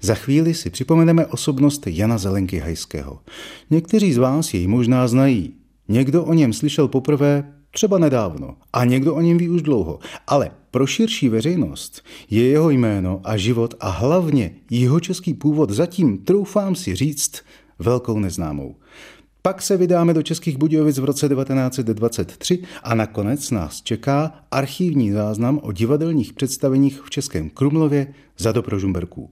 Za chvíli si připomeneme osobnost Jana Zelenky Hajského. Někteří z vás jej možná znají. Někdo o něm slyšel poprvé třeba nedávno a někdo o něm ví už dlouho. Ale pro širší veřejnost je jeho jméno a život a hlavně jeho český původ zatím, troufám si říct, velkou neznámou. Pak se vydáme do Českých Budějovic v roce 1923 a nakonec nás čeká archivní záznam o divadelních představeních v Českém Krumlově za doprožumberků.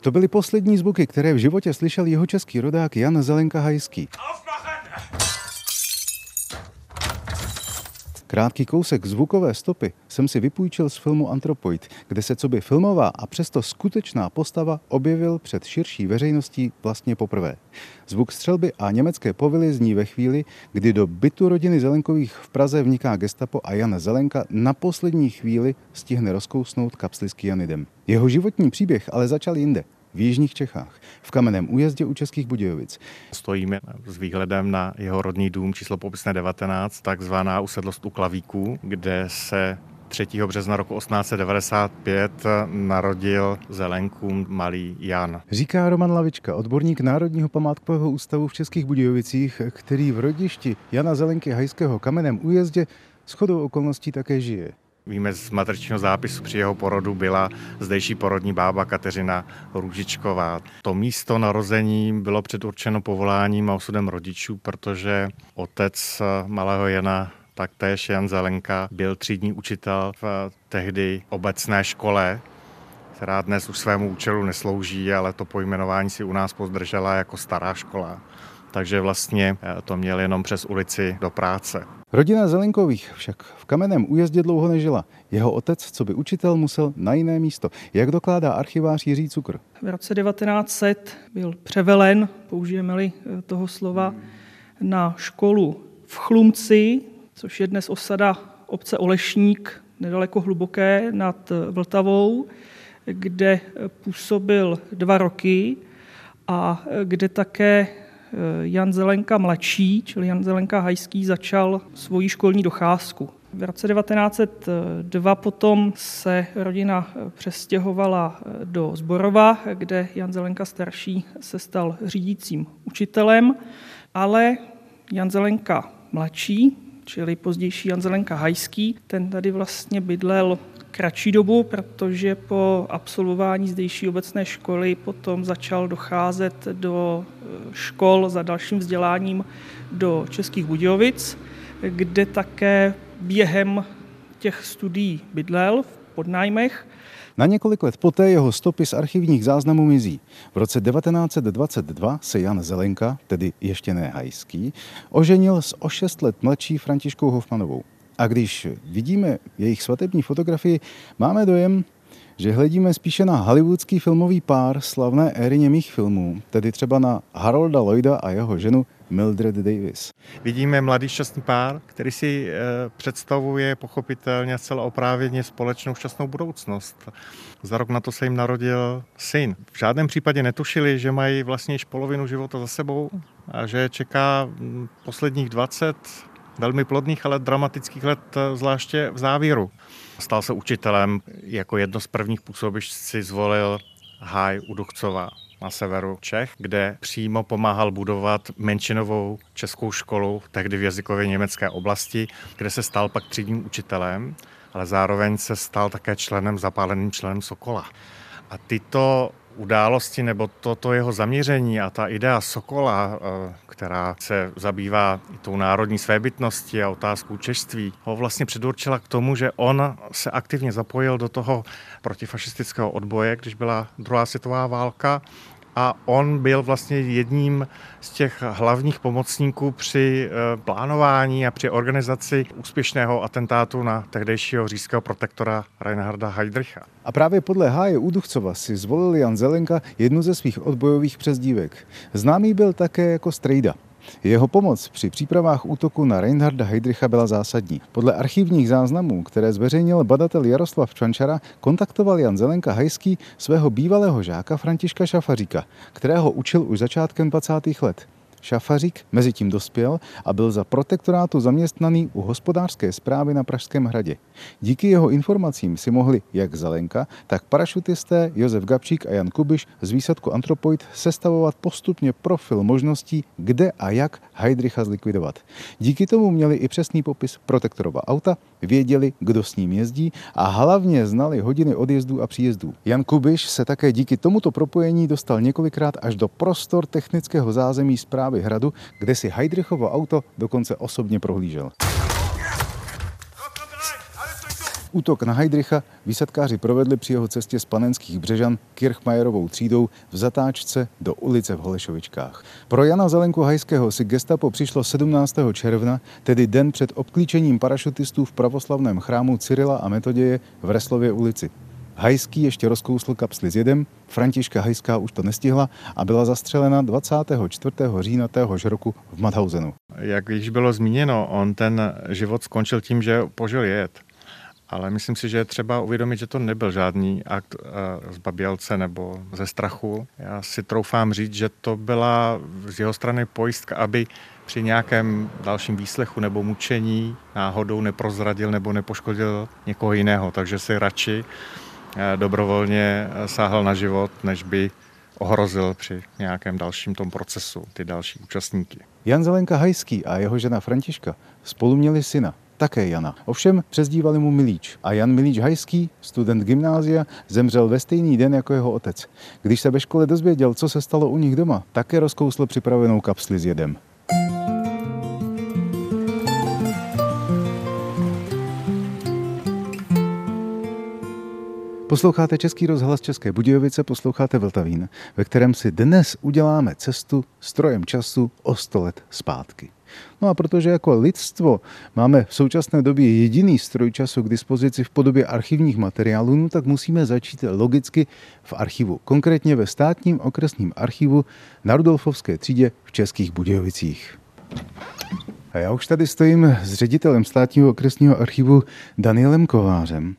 To byly poslední zvuky, které v životě slyšel jeho český rodák Jan Zelenka Hajský. Krátký kousek zvukové stopy jsem si vypůjčil z filmu Antropoid, kde se co by filmová a přesto skutečná postava objevil před širší veřejností vlastně poprvé. Zvuk střelby a německé povily zní ve chvíli, kdy do bytu rodiny Zelenkových v Praze vniká gestapo a Jan Zelenka na poslední chvíli stihne rozkousnout kapsly s kyanidem. Jeho životní příběh ale začal jinde v Jižních Čechách, v kamenném újezdě u Českých Budějovic. Stojíme s výhledem na jeho rodný dům číslo popisné 19, takzvaná usedlost u Klavíků, kde se 3. března roku 1895 narodil Zelenkům malý Jan. Říká Roman Lavička, odborník Národního památkového ústavu v Českých Budějovicích, který v rodišti Jana Zelenky Hajského kamenném újezdě shodou okolností také žije. Víme z matričního zápisu při jeho porodu byla zdejší porodní bába Kateřina Růžičková. To místo narození bylo předurčeno povoláním a osudem rodičů, protože otec malého Jana taktéž Jan Zelenka byl třídní učitel v tehdy obecné škole, která dnes už svému účelu neslouží, ale to pojmenování si u nás pozdržela jako stará škola. Takže vlastně to měl jenom přes ulici do práce. Rodina Zelenkových však v kamenném újezdě dlouho nežila. Jeho otec, co by učitel, musel na jiné místo. Jak dokládá archivář Jiří Cukr? V roce 1900 byl převelen, použijeme-li eh, toho slova, na školu v Chlumci, což je dnes osada obce Olešník, nedaleko hluboké nad eh, Vltavou, kde eh, působil dva roky a kde také Eh, Jan Zelenka mladší, čili Jan Zelenka Hajský, začal svoji školní docházku. V roce 1902 potom se rodina eh, přestěhovala eh, do Zborova, kde Jan Zelenka starší se stal řídícím učitelem, ale Jan Zelenka mladší, čili pozdější Jan Zelenka Hajský, ten tady vlastně bydlel kratší dobu, protože po absolvování zdejší obecné školy potom začal docházet do eh, škol za dalším vzděláním do Českých Budějovic, kde také během těch studií bydlel v podnájmech. Na několik let poté jeho stopy z archivních záznamů mizí. V roce 1922 se Jan Zelenka, tedy ještě ne hajský, oženil s o šest let mladší Františkou Hofmanovou. A když vidíme jejich svatební fotografii, máme dojem, že hledíme spíše na hollywoodský filmový pár slavné éry němých filmů, tedy třeba na Harolda Lloyda a jeho ženu Mildred Davis. Vidíme mladý šťastný pár, který si e, představuje pochopitelně celé oprávněně společnou šťastnou budoucnost. Za rok na to se jim narodil syn. V žádném případě netušili, že mají vlastně již polovinu života za sebou a že čeká posledních 20 velmi plodných, ale dramatických let, eh, zvláště v závěru. Stal se učitelem, jako jedno z prvních působišť si zvolil Háj u Duchcova na severu Čech, kde přímo pomáhal budovat menšinovou českou školu, tehdy v jazykově německé oblasti, kde se stal pak třídním učitelem, ale zároveň se stal také členem, zapáleným členem Sokola. A tyto události nebo toto jeho zaměření a ta idea Sokola, eh, která se zabývá i tou národní svébytností a otázkou češství, ho vlastně předurčila k tomu, že on se aktivně zapojil do toho protifašistického odboje, když byla druhá světová válka a on byl vlastně jedním z těch hlavních pomocníků při eh, plánování a při organizaci úspěšného atentátu na tehdejšího říšského protektora Reinharda Heydricha. A právě podle Háje Uduchcova si zvolil Jan Zelenka jednu ze svých odbojových přezdívek. Známý byl také jako Strejda. Jeho pomoc při přípravách útoku na Reinharda Heydricha byla zásadní. Podle archivních záznamů, které zveřejnil badatel Jaroslav Čančara, kontaktoval Jan Zelenka Hajský svého bývalého žáka Františka Šafaříka, kterého učil už začátkem 20. let. Šafařík mezi tím dospěl a byl za protektorátu zaměstnaný u hospodářské zprávy na Pražském hradě. Díky jeho informacím si mohli jak Zelenka, tak parašutisté Josef Gabčík a Jan Kubiš z výsadku Antropoid sestavovat postupně profil možností, kde a jak Heidricha zlikvidovat. Díky tomu měli i přesný popis protektorova auta, věděli, kdo s ním jezdí a hlavně znali hodiny odjezdů a příjezdů. Jan Kubiš se také díky tomuto propojení dostal několikrát až do prostor technického zázemí zprávy hradu, kde si Heidrichovo auto dokonce osobně prohlížel. Útok na Heidricha výsadkáři provedli při jeho cestě z panenských Břežan Kirchmajerovou třídou v zatáčce do ulice v Holešovičkách. Pro Jana Zelenku Hajského si gestapo přišlo 17. června, tedy den před obklíčením parašutistů v pravoslavném chrámu Cyrila a Metoděje v Reslově ulici. Hajský ještě rozkousl kapsly s jedem, Františka Hajská už to nestihla a byla zastřelena 24. října téhož roku v Mathausenu. Jak již bylo zmíněno, on ten život skončil tím, že požil jed. Ale myslím si, že je třeba uvědomit, že to nebyl žádný akt z babělce nebo ze strachu. Já si troufám říct, že to byla z jeho strany pojistka, aby při nějakém dalším výslechu nebo mučení náhodou neprozradil nebo nepoškodil někoho jiného. Takže si radši dobrovolně sáhl na život, než by ohrozil při nějakém dalším tom procesu ty další účastníky. Jan Zelenka Hajský a jeho žena Františka spolu měli syna, také Jana. Ovšem přezdívali mu Milíč. A Jan Milíč Hajský, student gymnázia, zemřel ve stejný den jako jeho otec. Když se ve škole dozvěděl, co se stalo u nich doma, také rozkousl připravenou kapsli s jedem. Posloucháte Český rozhlas České Budějovice, posloucháte Vltavín, ve kterém si dnes uděláme cestu strojem času o 100 let zpátky. No a protože jako lidstvo máme v současné době jediný stroj času k dispozici v podobě archivních materiálů, no tak musíme začít logicky v archivu, konkrétně ve státním okresním archivu na Rudolfovské třídě v Českých Budějovicích. A já už tady stojím s ředitelem státního okresního archivu Danielem Kovářem.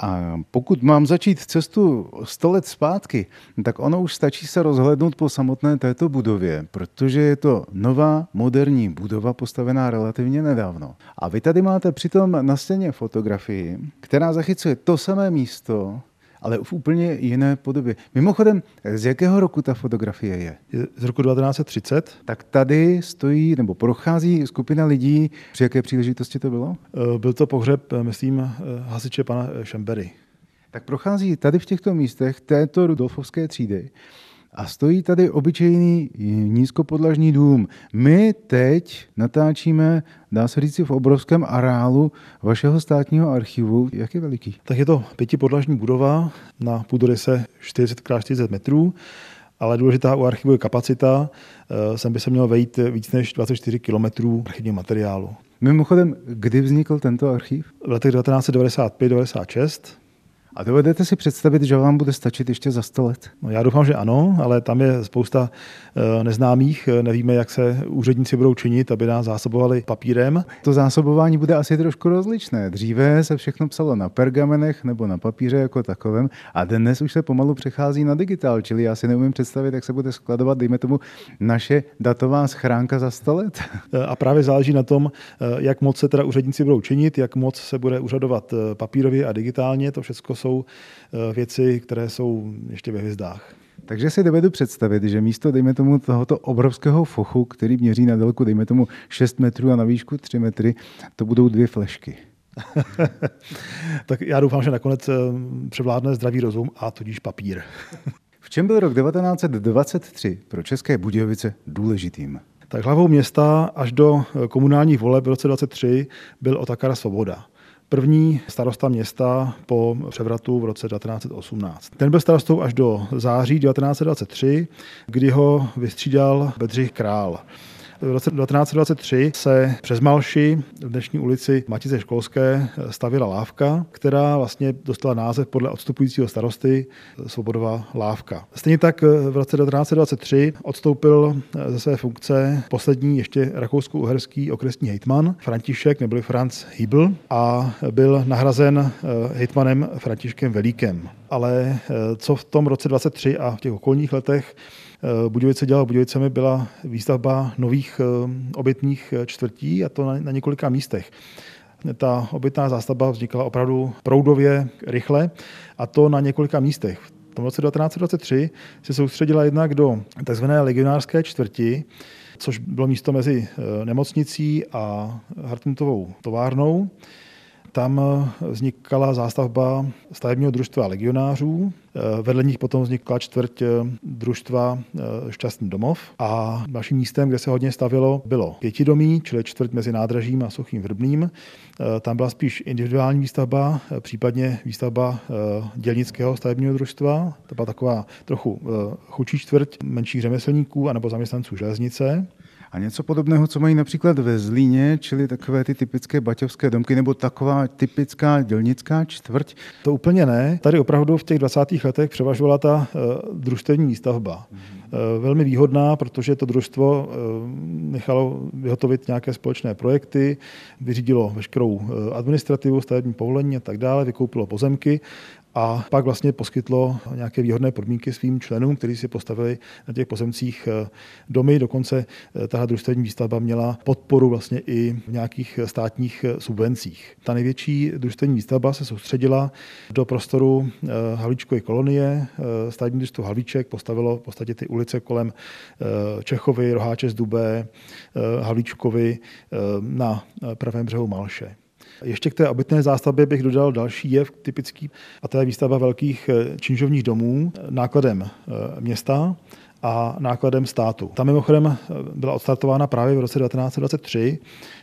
A pokud mám začít cestu 100 let zpátky, tak ono už stačí se rozhlednout po samotné této budově, protože je to nová moderní budova postavená relativně nedávno. A vy tady máte přitom na stěně fotografii, která zachycuje to samé místo, ale v úplně jiné podobě. Mimochodem, z jakého roku ta fotografie je? z roku 1930. Tak tady stojí nebo prochází skupina lidí. Při jaké příležitosti to bylo? Eh, byl to pohřeb, eh, myslím, eh, hasiče pana Šembery. Tak prochází tady v těchto místech této Rudolfovské třídy a stojí tady obyčejný nízkopodlažní dům. My teď natáčíme, dá se říct, v obrovském areálu vašeho státního archivu. Jak je veliký? Tak je to pětipodlažní budova na půdoryse 40 x 40 metrů ale důležitá u archivu je kapacita. Eh, sem by se mělo vejít víc než 24 km archivního materiálu. Mimochodem, kdy vznikl tento archiv? V letech 1995-96 a dovedete si představit, že vám bude stačit ještě za 100 let? No já doufám, že ano, ale tam je spousta eh, neznámých. Nevíme, jak se úředníci budou činit, aby nás zásobovali papírem. To zásobování bude asi trošku rozličné. Dříve se všechno psalo na pergamenech nebo na papíře jako takovém a dnes už se pomalu přechází na digitál, čili já si neumím představit, jak se bude skladovat, dejme tomu, naše datová schránka za 100 let. Eh, a právě záleží na tom, eh, jak moc se teda úředníci budou činit, jak moc se bude úřadovat papírově a digitálně. To všechno jsou eh, věci, které jsou ještě ve hvězdách. Takže si dovedu představit, že místo, dejme tomu, tohoto obrovského fochu, který měří na délku, dejme tomu, 6 metrů a na výšku 3 metry, to budou dvě flešky. tak já doufám, že nakonec eh, převládne zdravý rozum a tudíž papír. v čem byl rok 1923 pro České Budějovice důležitým? Tak hlavou města až do eh, komunálních voleb v roce 23 byl Otakara Svoboda. První starosta města po převratu v roce 1918. Ten byl starostou až do září 1923, kdy ho vystřídal Bedřich Král. V roce 1923 se přes Malši v dnešní ulici Matice Školské stavila lávka, která vlastně dostala název podle odstupujícího starosty Svobodová lávka. Stejně tak v roce 1923 odstoupil ze své funkce poslední ještě rakousko-uherský okresní hejtman František neboli Franz Hibl a byl nahrazen hejtmanem Františkem Velíkem. Ale co v tom roce 23 a v těch okolních letech Eh, Budějovice dělala Budějovicemi, byla výstavba nových eh, obytných eh, čtvrtí a to na, na několika místech. Ta obytná zástavba vznikala opravdu proudově, rychle a to na několika místech. V tom roce 1923 se soustředila jednak do tzv. legionářské čtvrti, což bylo místo mezi nemocnicí a Hartmutovou továrnou. Tam eh, vznikala zástavba stavebního družstva legionářů, eh, vedle nich potom vznikla čtvrť eh, družstva Šťastný domov a dalším místem, kde se hodně stavilo, bylo pětidomí, čili čtvrť mezi nádražím a Suchým Vrbným. Tam byla spíš individuální výstavba, případně výstavba dělnického stavebního družstva. To byla taková trochu chudší čtvrť menších řemeslníků anebo zaměstnanců železnice. A něco podobného, co mají například ve Zlíně, čili takové ty typické baťovské domky nebo taková typická dělnická čtvrť? To úplně ne. Tady opravdu v těch 20. letech převažovala ta uh, družstevní výstavba. Mm-hmm. Uh, velmi výhodná, protože to družstvo uh, nechalo vyhotovit nějaké společné projekty, vyřídilo veškerou administrativu, stavební povolení a tak dále, vykoupilo pozemky a pak vlastně poskytlo nějaké výhodné podmínky svým členům, kteří si postavili na těch pozemcích eh, domy. Dokonce eh, ta družstevní výstavba měla podporu vlastně i v nějakých státních eh, subvencích. Ta největší družstevní výstavba se soustředila do prostoru Havlíčkové kolonie. Státní družstvo Havlíček postavilo v podstatě ty ulice kolem Čechovy, Roháče z Dubé, Havlíčkovy na pravém břehu Malše. Ještě k té obytné zástavbě bych dodal další jev typický, a to je výstavba velkých eh, činžovních domů nákladem eh, města a nákladem státu. Ta mimochodem eh, byla odstartována právě v roce 1923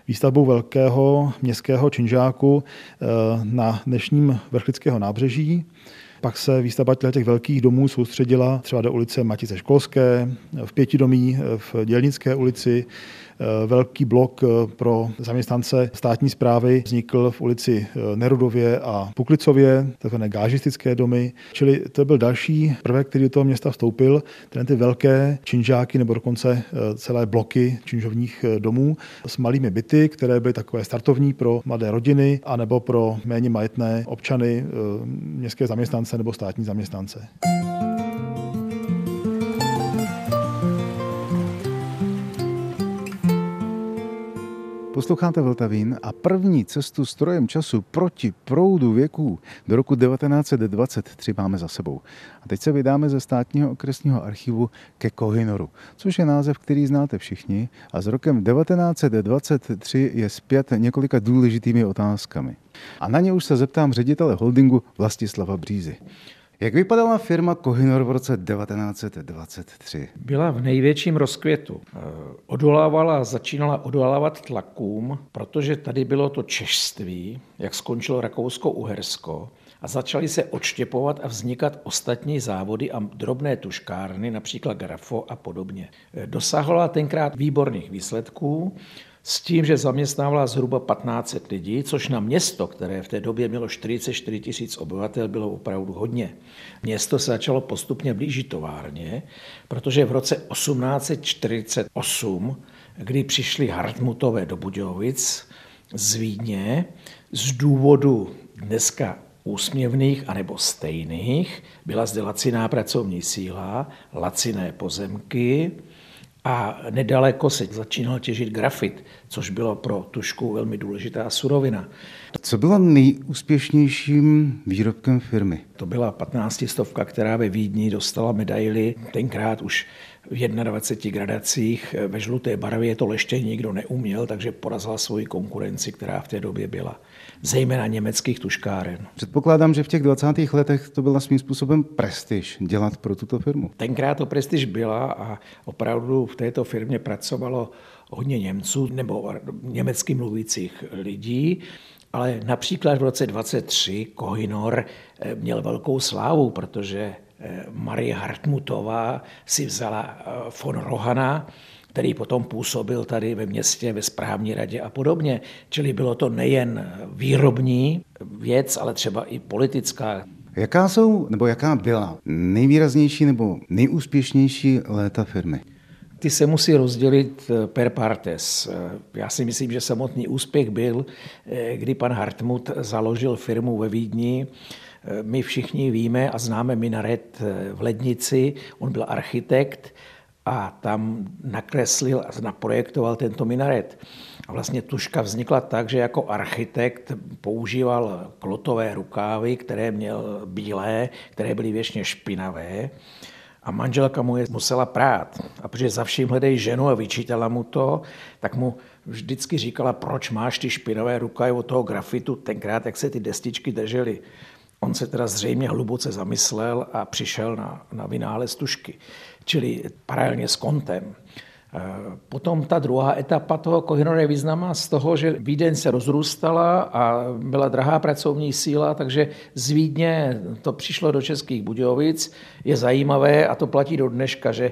výstavbou velkého městského činžáku na dnešním Vrchlického nábřeží. Pak se výstavba těch velkých domů soustředila třeba do ulice Matice Školské, v Pětidomí, v Dělnické ulici, Eh, velký blok eh, pro zaměstnance státní zprávy vznikl v ulici eh, Nerudově a Puklicově, takzvané gážistické domy. Čili to byl další prvek, který do toho města vstoupil, ten ty velké činžáky nebo dokonce celé bloky činžovních domů s malými byty, které byly takové startovní pro mladé rodiny anebo pro méně majetné občany, městské zaměstnance nebo státní zaměstnance. Posloucháte Vltavín a první cestu strojem času proti proudu věků do roku 1923 máme za sebou. A teď se vydáme ze státního okresního archivu ke Kohinoru, což je název, který znáte všichni a s rokem 1923 je zpět několika důležitými otázkami. A na ně už se zeptám ředitele holdingu Vlastislava Břízy. Jak vypadala firma Kohinor v roce 1923? Byla v největším rozkvětu. Eh, odolávala, začínala odolávat tlakům, protože tady bylo to češství, jak skončilo Rakousko-Uhersko, a začaly se odštěpovat a vznikat ostatní závody a drobné tuškárny, například Grafo a podobně. Eh, dosáhla tenkrát výborných výsledků, s tím, že zaměstnávala zhruba 1500 lidí, což na město, které v té době mělo 44 tisíc obyvatel, bylo opravdu hodně. Město se začalo postupně blížit továrně, protože v roce 1848, kdy přišli Hartmutové do Budějovic z Vídně, z důvodu dneska úsměvných anebo stejných, byla zde laciná pracovní síla, laciné pozemky, a nedaleko se začínal těžit grafit, což bylo pro tušku velmi důležitá surovina. Co bylo nejúspěšnějším výrobkem firmy? To byla 15 stovka, která ve Vídni dostala medaily, tenkrát už v 21 gradacích ve žluté barvě to leště nikdo neuměl, takže porazila svoji konkurenci, která v té době byla zejména německých tuškáren. Předpokládám, že v těch 20. letech to byla svým způsobem prestiž dělat pro tuto firmu. Tenkrát to prestiž byla a opravdu v této firmě pracovalo hodně Němců nebo německy mluvících lidí. Ale například v roce 23 Kohinor eh, měl velkou slávu, protože eh, Marie Hartmutová si vzala von Rohana, který potom působil tady ve městě, ve správní radě a podobně. Čili bylo to nejen výrobní věc, ale třeba i politická. Jaká jsou, nebo jaká byla nejvýraznější nebo nejúspěšnější léta firmy? Ty se musí rozdělit eh, per partes. Eh, já si myslím, že samotný úspěch byl, eh, kdy pan Hartmut založil firmu ve Vídni. My všichni víme a známe minaret v Lednici. On byl architekt a tam nakreslil a naprojektoval tento minaret. A vlastně tuška vznikla tak, že jako architekt používal klotové rukávy, které měl bílé, které byly věčně špinavé a manželka mu je musela prát. A protože za vším hledej ženu a vyčítala mu to, tak mu vždycky říkala, proč máš ty špinavé rukaje od toho grafitu, tenkrát, jak se ty destičky držely. On se teda zřejmě hluboce zamyslel a přišel na, na vynález tušky, čili paralelně s kontem. Potom ta druhá etapa toho Kohinor je významná z toho, že Vídeň se rozrůstala a byla drahá pracovní síla, takže z Vídně to přišlo do Českých Budějovic. Je zajímavé a to platí do dneška, že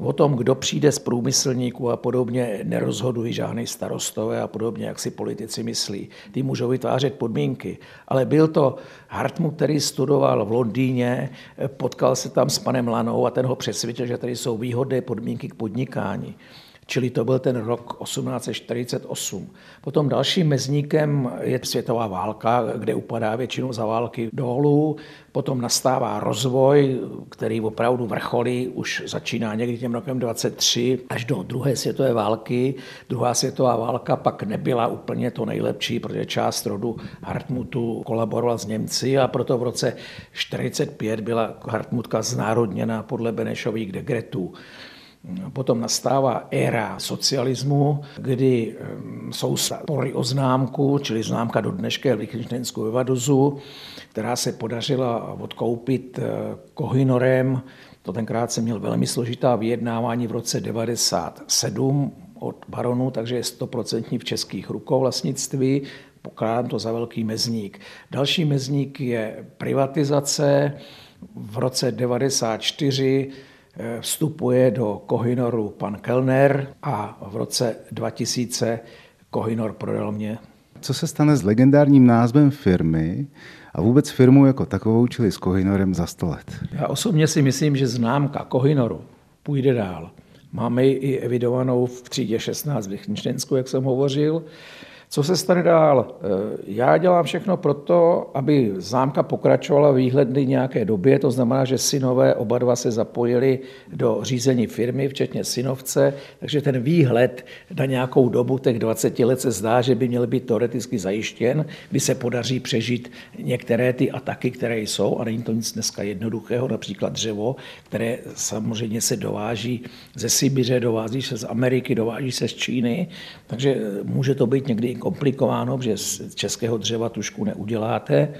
O tom, kdo přijde z průmyslníků a podobně, nerozhodují žádný starostové a podobně, jak si politici myslí. Ty můžou vytvářet podmínky. Ale byl to Hartmut, který studoval v Londýně, potkal se tam s panem Lanou a ten ho přesvědčil, že tady jsou výhodné podmínky k podnikání. Čili to byl ten rok 1848. Potom dalším mezníkem je světová válka, kde upadá většinou za války dolů. Potom nastává rozvoj, který opravdu vrcholí, už začíná někdy tím rokem 23 až do druhé světové války. Druhá světová válka pak nebyla úplně to nejlepší, protože část rodu Hartmutu kolaborovala s Němci a proto v roce 45 byla Hartmutka znárodněna podle Benešových dekretů. Potom nastává éra socialismu, kdy jsou spory o známku, čili známka do dneška Lichtensteinskou Evadozu, která se podařila odkoupit eh, Kohinorem. To tenkrát se měl velmi složitá vyjednávání v roce 97 od baronu, takže je stoprocentní v českých rukou vlastnictví. Pokládám to za velký mezník. Další mezník je privatizace. V roce 94 Eh, vstupuje do Kohinoru pan Kellner a v roce 2000 Kohinor prodal mě. Co se stane s legendárním názvem firmy a vůbec firmou jako takovou, čili s Kohinorem za 100 let? Já osobně si myslím, že známka Kohinoru půjde dál. Máme ji i evidovanou v třídě 16 v Lichtensteinsku, jak jsem hovořil. Co se stane dál? Eh, já dělám všechno pro to, aby zámka pokračovala výhledny nějaké době, to znamená, že synové oba dva se zapojili do řízení firmy, včetně synovce, takže ten výhled na nějakou dobu, těch 20 let se zdá, že by měl být teoreticky zajištěn, by se podaří přežít některé ty ataky, které jsou, a není to nic dneska jednoduchého, například dřevo, které samozřejmě se dováží ze Sibiře, dováží se z Ameriky, dováží se z Číny, takže může to být někdy komplikováno, že z českého dřeva tušku neuděláte.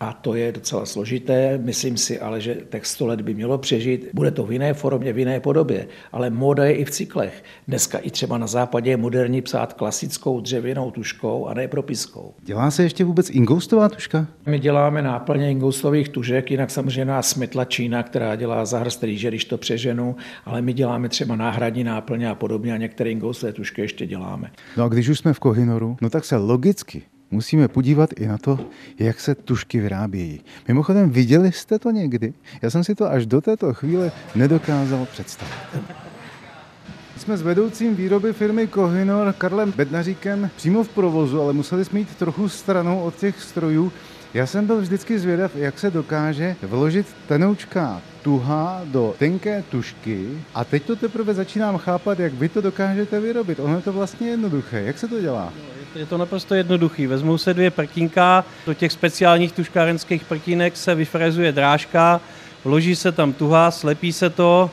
A to je docela složité. Myslím si ale, že těch 100 let by mělo přežít. Bude to v jiné formě, v jiné podobě. Ale moda je i v cyklech. Dneska i třeba na západě je moderní psát klasickou dřevěnou tuškou a ne propiskou. Dělá se ještě vůbec ingoustová tuška? My děláme náplně ingoustových tužek, jinak samozřejmě nás smetla Čína, která dělá zahrst rýže, když to přeženu, ale my děláme třeba náhradní náplně a podobně a některé ingoustové tušky ještě děláme. No a když už jsme v Kohinoru, no tak se logicky musíme podívat i na to, jak se tušky vyrábějí. Mimochodem, viděli jste to někdy? Já jsem si to až do této chvíle nedokázal představit. Jsme s vedoucím výroby firmy Kohinor Karlem Bednaříkem přímo v provozu, ale museli jsme jít trochu stranou od těch strojů. Já jsem byl vždycky zvědav, jak se dokáže vložit tenoučká tuha do tenké tušky a teď to teprve začínám chápat, jak vy to dokážete vyrobit. Ono je to vlastně jednoduché. Jak se to dělá? Je to naprosto jednoduchý. Vezmou se dvě prkínka, do těch speciálních tuškárenských prkínek se vyfrezuje drážka, vloží se tam tuha, slepí se to,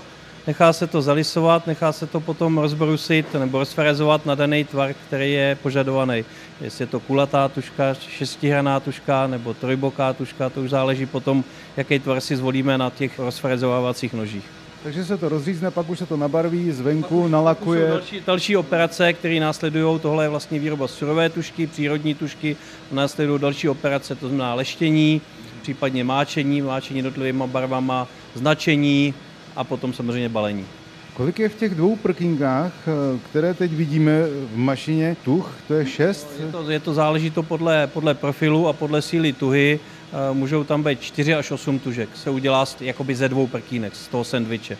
nechá se to zalisovat, nechá se to potom rozbrusit nebo rozfrezovat na daný tvar, který je požadovaný. Jestli je to kulatá tuška, šestihraná tuška nebo trojboká tuška, to už záleží potom, jaký tvar si zvolíme na těch rozfrezovávacích nožích. Takže se to rozřízne, pak už se to nabarví zvenku, nalakuje. Další, další operace, které následují, tohle je vlastně výroba surové tušky, přírodní tušky, následují další operace, to znamená leštění, případně máčení, máčení jednotlivými barvama, značení a potom samozřejmě balení. Kolik je v těch dvou prkínkách, eh, které teď vidíme v mašině, tuch, to je šest? Je to, je to záleží to podle, podle profilu a podle síly tuhy. Eh, můžou tam být 4 až 8 tužek. Se udělá z, jakoby ze dvou prkínek, z toho sandviče.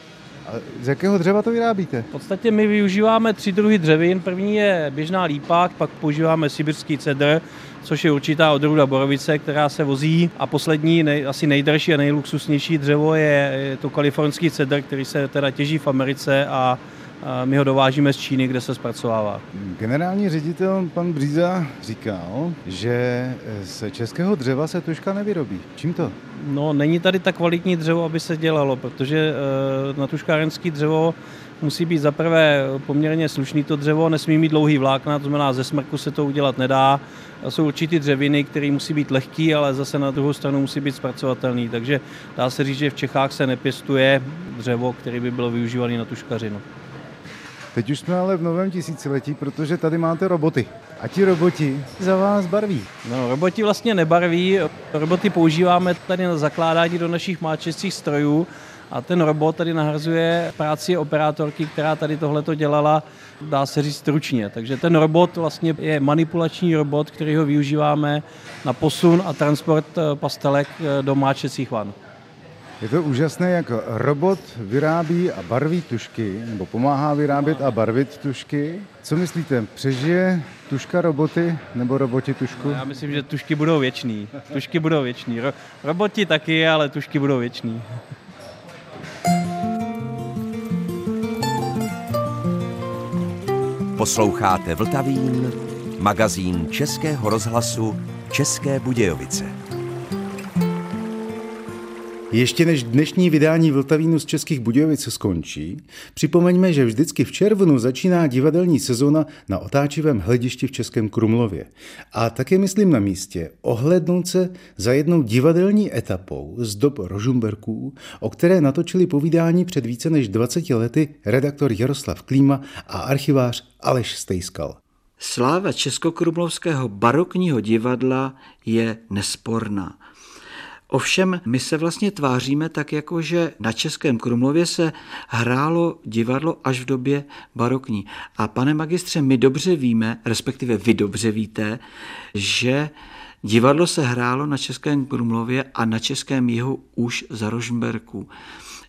A z jakého dřeva to vyrábíte? V podstatě my využíváme tři druhy dřevin. První je běžná lípák, pak používáme sibirský cedr, což je určitá odrůda borovice, která se vozí. A poslední, nej, asi nejdražší a nejluxusnější dřevo je, je to kalifornský cedr, který se teda těží v Americe a my ho dovážíme z Číny, kde se zpracovává. Generální ředitel pan Bříza říkal, že z českého dřeva se tuška nevyrobí. Čím to? No, není tady tak kvalitní dřevo, aby se dělalo, protože eh, na tuškárenský dřevo musí být zaprvé poměrně slušný to dřevo, nesmí mít dlouhý vlákna, to znamená ze smrku se to udělat nedá. A jsou určitý dřeviny, které musí být lehký, ale zase na druhou stranu musí být zpracovatelný. Takže dá se říct, že v Čechách se nepěstuje dřevo, který by bylo využívaný na tuškařinu. Teď už jsme ale v novém tisíciletí, protože tady máte roboty. A ti roboti za vás barví. No, roboti vlastně nebarví. Roboty používáme tady na zakládání do našich máčecích strojů a ten robot tady nahrazuje práci operátorky, která tady tohleto dělala, dá se říct stručně. Takže ten robot vlastně je manipulační robot, který ho využíváme na posun a transport eh, pastelek eh, do máčecích van. Je to úžasné, jak robot vyrábí a barví tušky, nebo pomáhá vyrábět a barvit tušky. Co myslíte, přežije tuška roboty nebo roboti tušku? Já myslím, že tušky budou věčný. Tušky budou věčný. Ro- roboti taky, ale tušky budou věčný. Posloucháte Vltavín, magazín Českého rozhlasu České Budějovice. Ještě než dnešní vydání Vltavínu z Českých Budějovic skončí, připomeňme, že vždycky v červnu začíná divadelní sezona na otáčivém hledišti v Českém Krumlově. A také myslím na místě ohlednout se za jednou divadelní etapou z dob Rožumberků, o které natočili povídání před více než 20 lety redaktor Jaroslav Klíma a archivář Aleš Stejskal. Sláva Českokrumlovského barokního divadla je nesporná. Ovšem, my se vlastně tváříme tak, jako že na Českém Krumlově se hrálo divadlo až v době barokní. A pane magistře, my dobře víme, respektive vy dobře víte, že divadlo se hrálo na Českém Krumlově a na Českém jihu už za Rožmberku.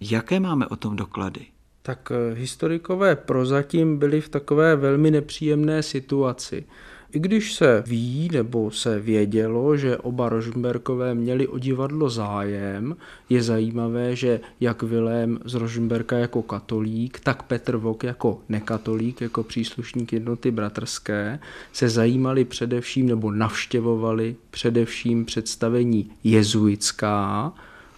Jaké máme o tom doklady? Tak eh, historikové prozatím byli v takové velmi nepříjemné situaci. I když se ví nebo se vědělo, že oba Rožmberkové měli o divadlo zájem, je zajímavé, že jak Vilém z Rožmberka jako katolík, tak Petr Vok jako nekatolík, jako příslušník jednoty bratrské, se zajímali především nebo navštěvovali především představení jezuitská,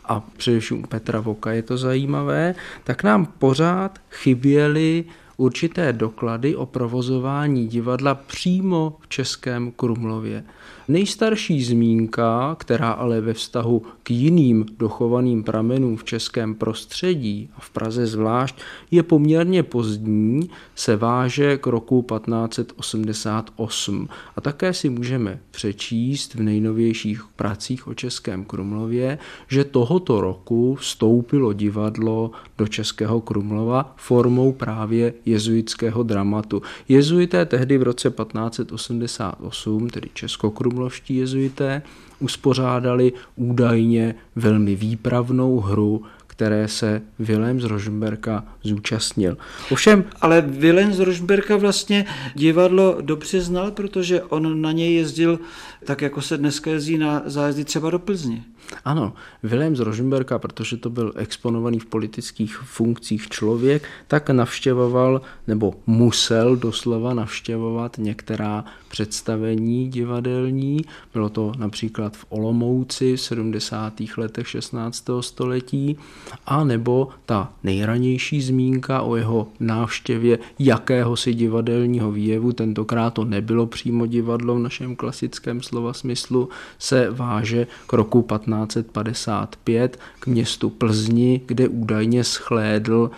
a především u Petra Voka je to zajímavé, tak nám pořád chyběly určité doklady o provozování divadla přímo v Českém Krumlově. Nejstarší zmínka, která ale ve vztahu k jiným dochovaným pramenům v českém prostředí a v Praze zvlášť je poměrně pozdní, se váže k roku 1588 a také si můžeme přečíst v nejnovějších pracích o Českém Krumlově, že tohoto roku vstoupilo divadlo do Českého Krumlova formou právě jezuitského dramatu. Jezuité tehdy v roce 1588, tedy českokrumlovští jezuité, uspořádali údajně velmi výpravnou hru, které se Vilém z Rožmberka zúčastnil. Ovšem, ale Vilém z Rožmberka vlastně divadlo dobře znal, protože on na něj jezdil tak, jako se dneska jezdí na zájezdy třeba do Plzně. Ano, Vilém z Rožmberka, protože to byl exponovaný v politických funkcích člověk, tak navštěvoval nebo musel doslova navštěvovat některá představení divadelní. Bylo to například v Olomouci v 70. letech 16. století A nebo ta nejranější zmínka o jeho návštěvě jakéhosi divadelního výjevu, tentokrát to nebylo přímo divadlo v našem klasickém slova smyslu, se váže k roku 1555 k městu Plzni, kde údajně schlédl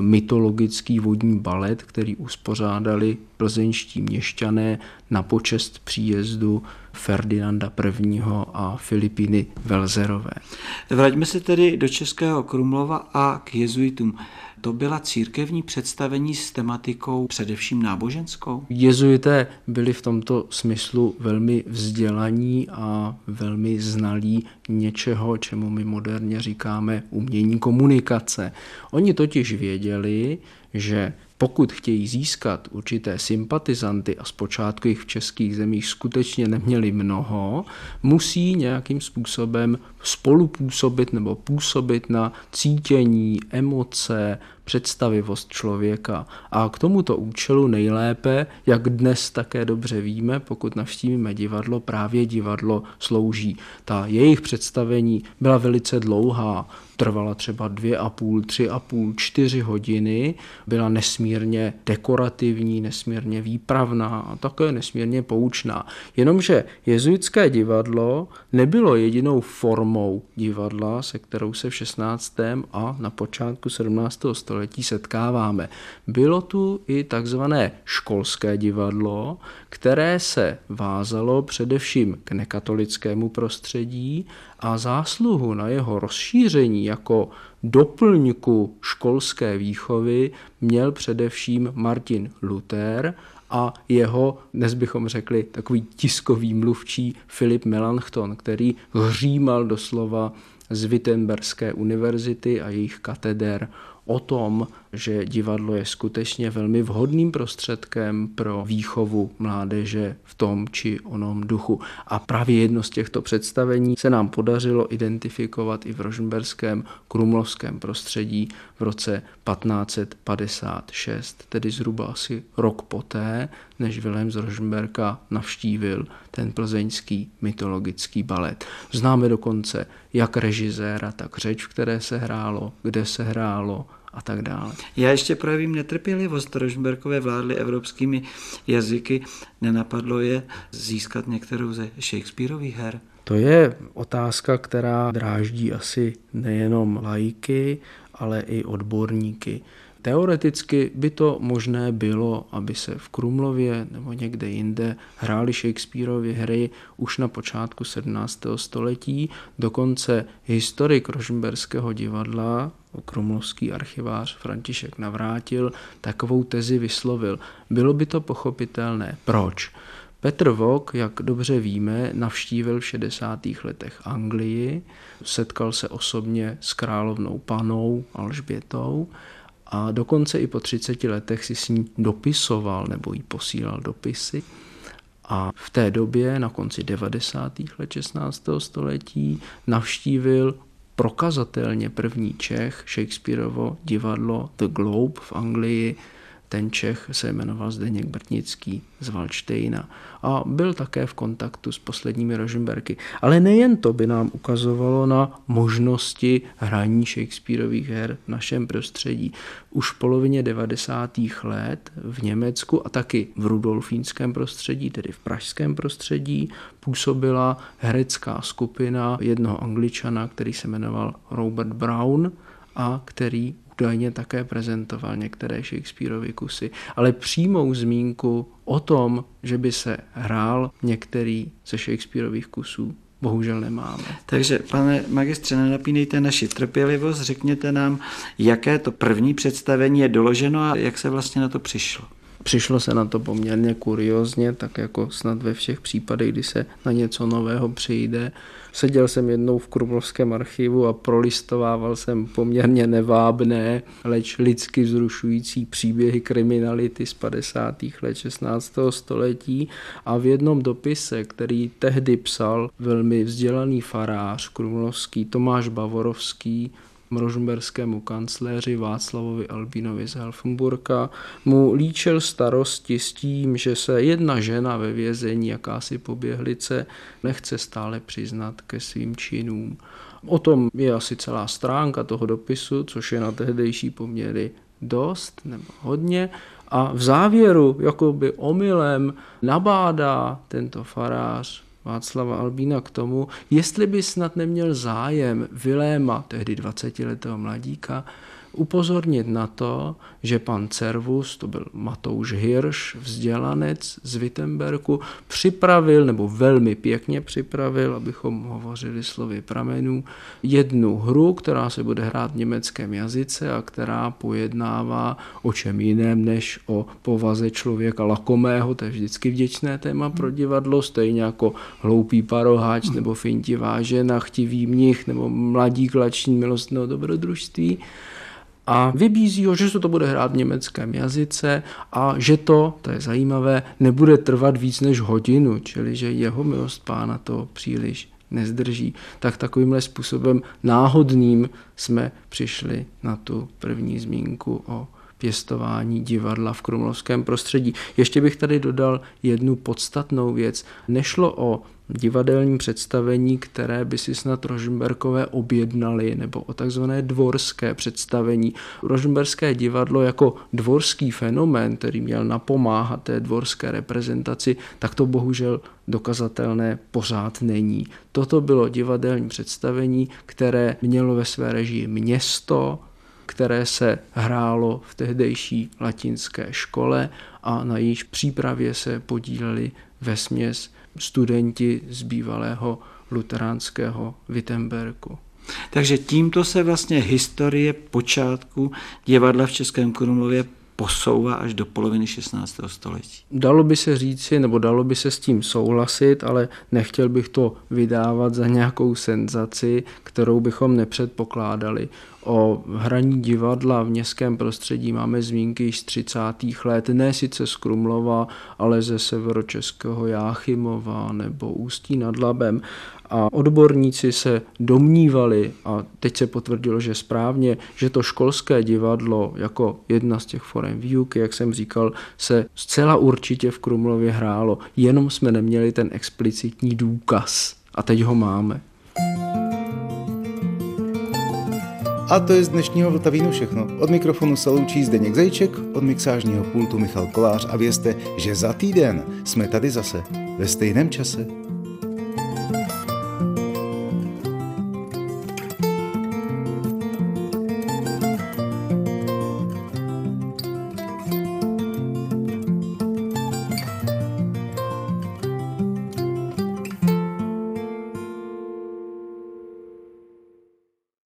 mytologický vodní balet, který uspořádali plzeňští měšťané na počest příjezdu Ferdinanda I. a Filipiny Velzerové. Vraťme se tedy do Českého Krumlova a k jezuitům. To byla církevní představení s tematikou především náboženskou? Jezuité byli v tomto smyslu velmi vzdělaní a velmi znalí něčeho, čemu my moderně říkáme umění komunikace. Oni totiž věděli, že pokud chtějí získat určité sympatizanty, a zpočátku jich v českých zemích skutečně neměli mnoho, musí nějakým způsobem spolupůsobit nebo působit na cítění, emoce, představivost člověka. A k tomuto účelu nejlépe, jak dnes také dobře víme, pokud navštívíme divadlo, právě divadlo slouží. Ta jejich představení byla velice dlouhá, trvala třeba dvě a půl, tři a půl, čtyři hodiny, byla nesmírně dekorativní, nesmírně výpravná a také nesmírně poučná. Jenomže jezuitské divadlo nebylo jedinou formou divadla, se kterou se v 16. a na počátku 17. století setkáváme. Bylo tu i takzvané školské divadlo, které se vázalo především k nekatolickému prostředí a zásluhu na jeho rozšíření jako doplňku školské výchovy měl především Martin Luther a jeho, dnes bychom řekli, takový tiskový mluvčí Filip Melanchthon, který hřímal doslova z Wittenberské univerzity a jejich kateder o tom, že divadlo je skutečně velmi vhodným prostředkem pro výchovu mládeže v tom či onom duchu. A právě jedno z těchto představení se nám podařilo identifikovat i v rožmberském krumlovském prostředí v roce 1556, tedy zhruba asi rok poté, než Vilém z Rožmberka navštívil ten plzeňský mytologický balet. Známe dokonce jak režiséra, tak řeč, v které se hrálo, kde se hrálo, a tak dále. Já ještě projevím netrpělivost. Rožmberkové vládly evropskými jazyky. Nenapadlo je získat některou ze Shakespeareových her? To je otázka, která dráždí asi nejenom lajky, ale i odborníky. Teoreticky by to možné bylo, aby se v Krumlově nebo někde jinde hrály Shakespeareovy hry už na počátku 17. století. Dokonce historik Rožmberského divadla, krumlovský archivář František Navrátil, takovou tezi vyslovil. Bylo by to pochopitelné. Proč? Petr Vok, jak dobře víme, navštívil v 60. letech Anglii, setkal se osobně s královnou panou Alžbětou a dokonce i po 30 letech si s ní dopisoval nebo jí posílal dopisy. A v té době, na konci 90. let 16. století, navštívil prokazatelně první Čech, Shakespeareovo divadlo The Globe v Anglii, ten Čech se jmenoval Zdeněk Brtnický z Valštejna a byl také v kontaktu s posledními Rožemberky. Ale nejen to by nám ukazovalo na možnosti hraní Shakespeareových her v našem prostředí. Už v polovině 90. let v Německu a taky v rudolfínském prostředí, tedy v pražském prostředí, působila herecká skupina jednoho angličana, který se jmenoval Robert Brown a který údajně také prezentoval některé Shakespeareovy kusy, ale přímou zmínku o tom, že by se hrál některý ze Shakespeareových kusů, bohužel nemáme. Takže, pane magistře, nenapínejte naši trpělivost, řekněte nám, jaké to první představení je doloženo a jak se vlastně na to přišlo. Přišlo se na to poměrně kuriozně, tak jako snad ve všech případech, kdy se na něco nového přijde. Seděl jsem jednou v Krumlovském archivu a prolistovával jsem poměrně nevábné, leč lidsky vzrušující příběhy kriminality z 50. let 16. století a v jednom dopise, který tehdy psal velmi vzdělaný farář krumlovský Tomáš Bavorovský, rožmberskému kancléři Václavovi Albínovi z Helfenburka, mu líčil starosti s tím, že se jedna žena ve vězení, jakási poběhlice, nechce stále přiznat ke svým činům. O tom je asi celá stránka toho dopisu, což je na tehdejší poměry dost nebo hodně. A v závěru, jakoby omylem, nabádá tento farář Václava Albína k tomu, jestli by snad neměl zájem Viléma, tehdy 20-letého mladíka, upozornit na to, že pan Cervus, to byl Matouš Hirš, vzdělanec z Wittenbergu, připravil, nebo velmi pěkně připravil, abychom hovořili slovy pramenů, jednu hru, která se bude hrát v německém jazyce a která pojednává o čem jiném, než o povaze člověka lakomého, to je vždycky vděčné téma pro divadlo, stejně jako hloupý paroháč nebo fintivá žena, chtivý mnich nebo mladí klační milostného dobrodružství a vybízí ho, že se to bude hrát v německém jazyce a že to, to je zajímavé, nebude trvat víc než hodinu, čili že jeho milost pána to příliš nezdrží. Tak takovýmhle způsobem náhodným jsme přišli na tu první zmínku o pěstování divadla v krumlovském prostředí. Ještě bych tady dodal jednu podstatnou věc. Nešlo o divadelní představení, které by si snad Rožmberkové objednali, nebo o takzvané dvorské představení. Rožmberské divadlo jako dvorský fenomén, který měl napomáhat té dvorské reprezentaci, tak to bohužel dokazatelné pořád není. Toto bylo divadelní představení, které mělo ve své režii město, které se hrálo v tehdejší latinské škole a na jejíž přípravě se podíleli ve směs studenti z bývalého luteránského Wittenbergu. Takže tímto se vlastně historie počátku divadla v Českém Krumlově posouvá až do poloviny 16. století. Dalo by se říci, nebo dalo by se s tím souhlasit, ale nechtěl bych to vydávat za nějakou senzaci, kterou bychom nepředpokládali. O hraní divadla v městském prostředí máme zmínky již z 30. let, ne sice z Krumlova, ale ze severočeského Jáchymova nebo Ústí nad Labem. A odborníci se domnívali, a teď se potvrdilo, že správně, že to školské divadlo jako jedna z těch forem výuky, jak jsem říkal, se zcela určitě v Krumlově hrálo, jenom jsme neměli ten explicitní důkaz. A teď ho máme. A to je z dnešního Vltavínu všechno. Od mikrofonu se loučí Zdeněk Zajček, od mixážního pultu Michal Kolář a vězte, že za týden jsme tady zase ve stejném čase.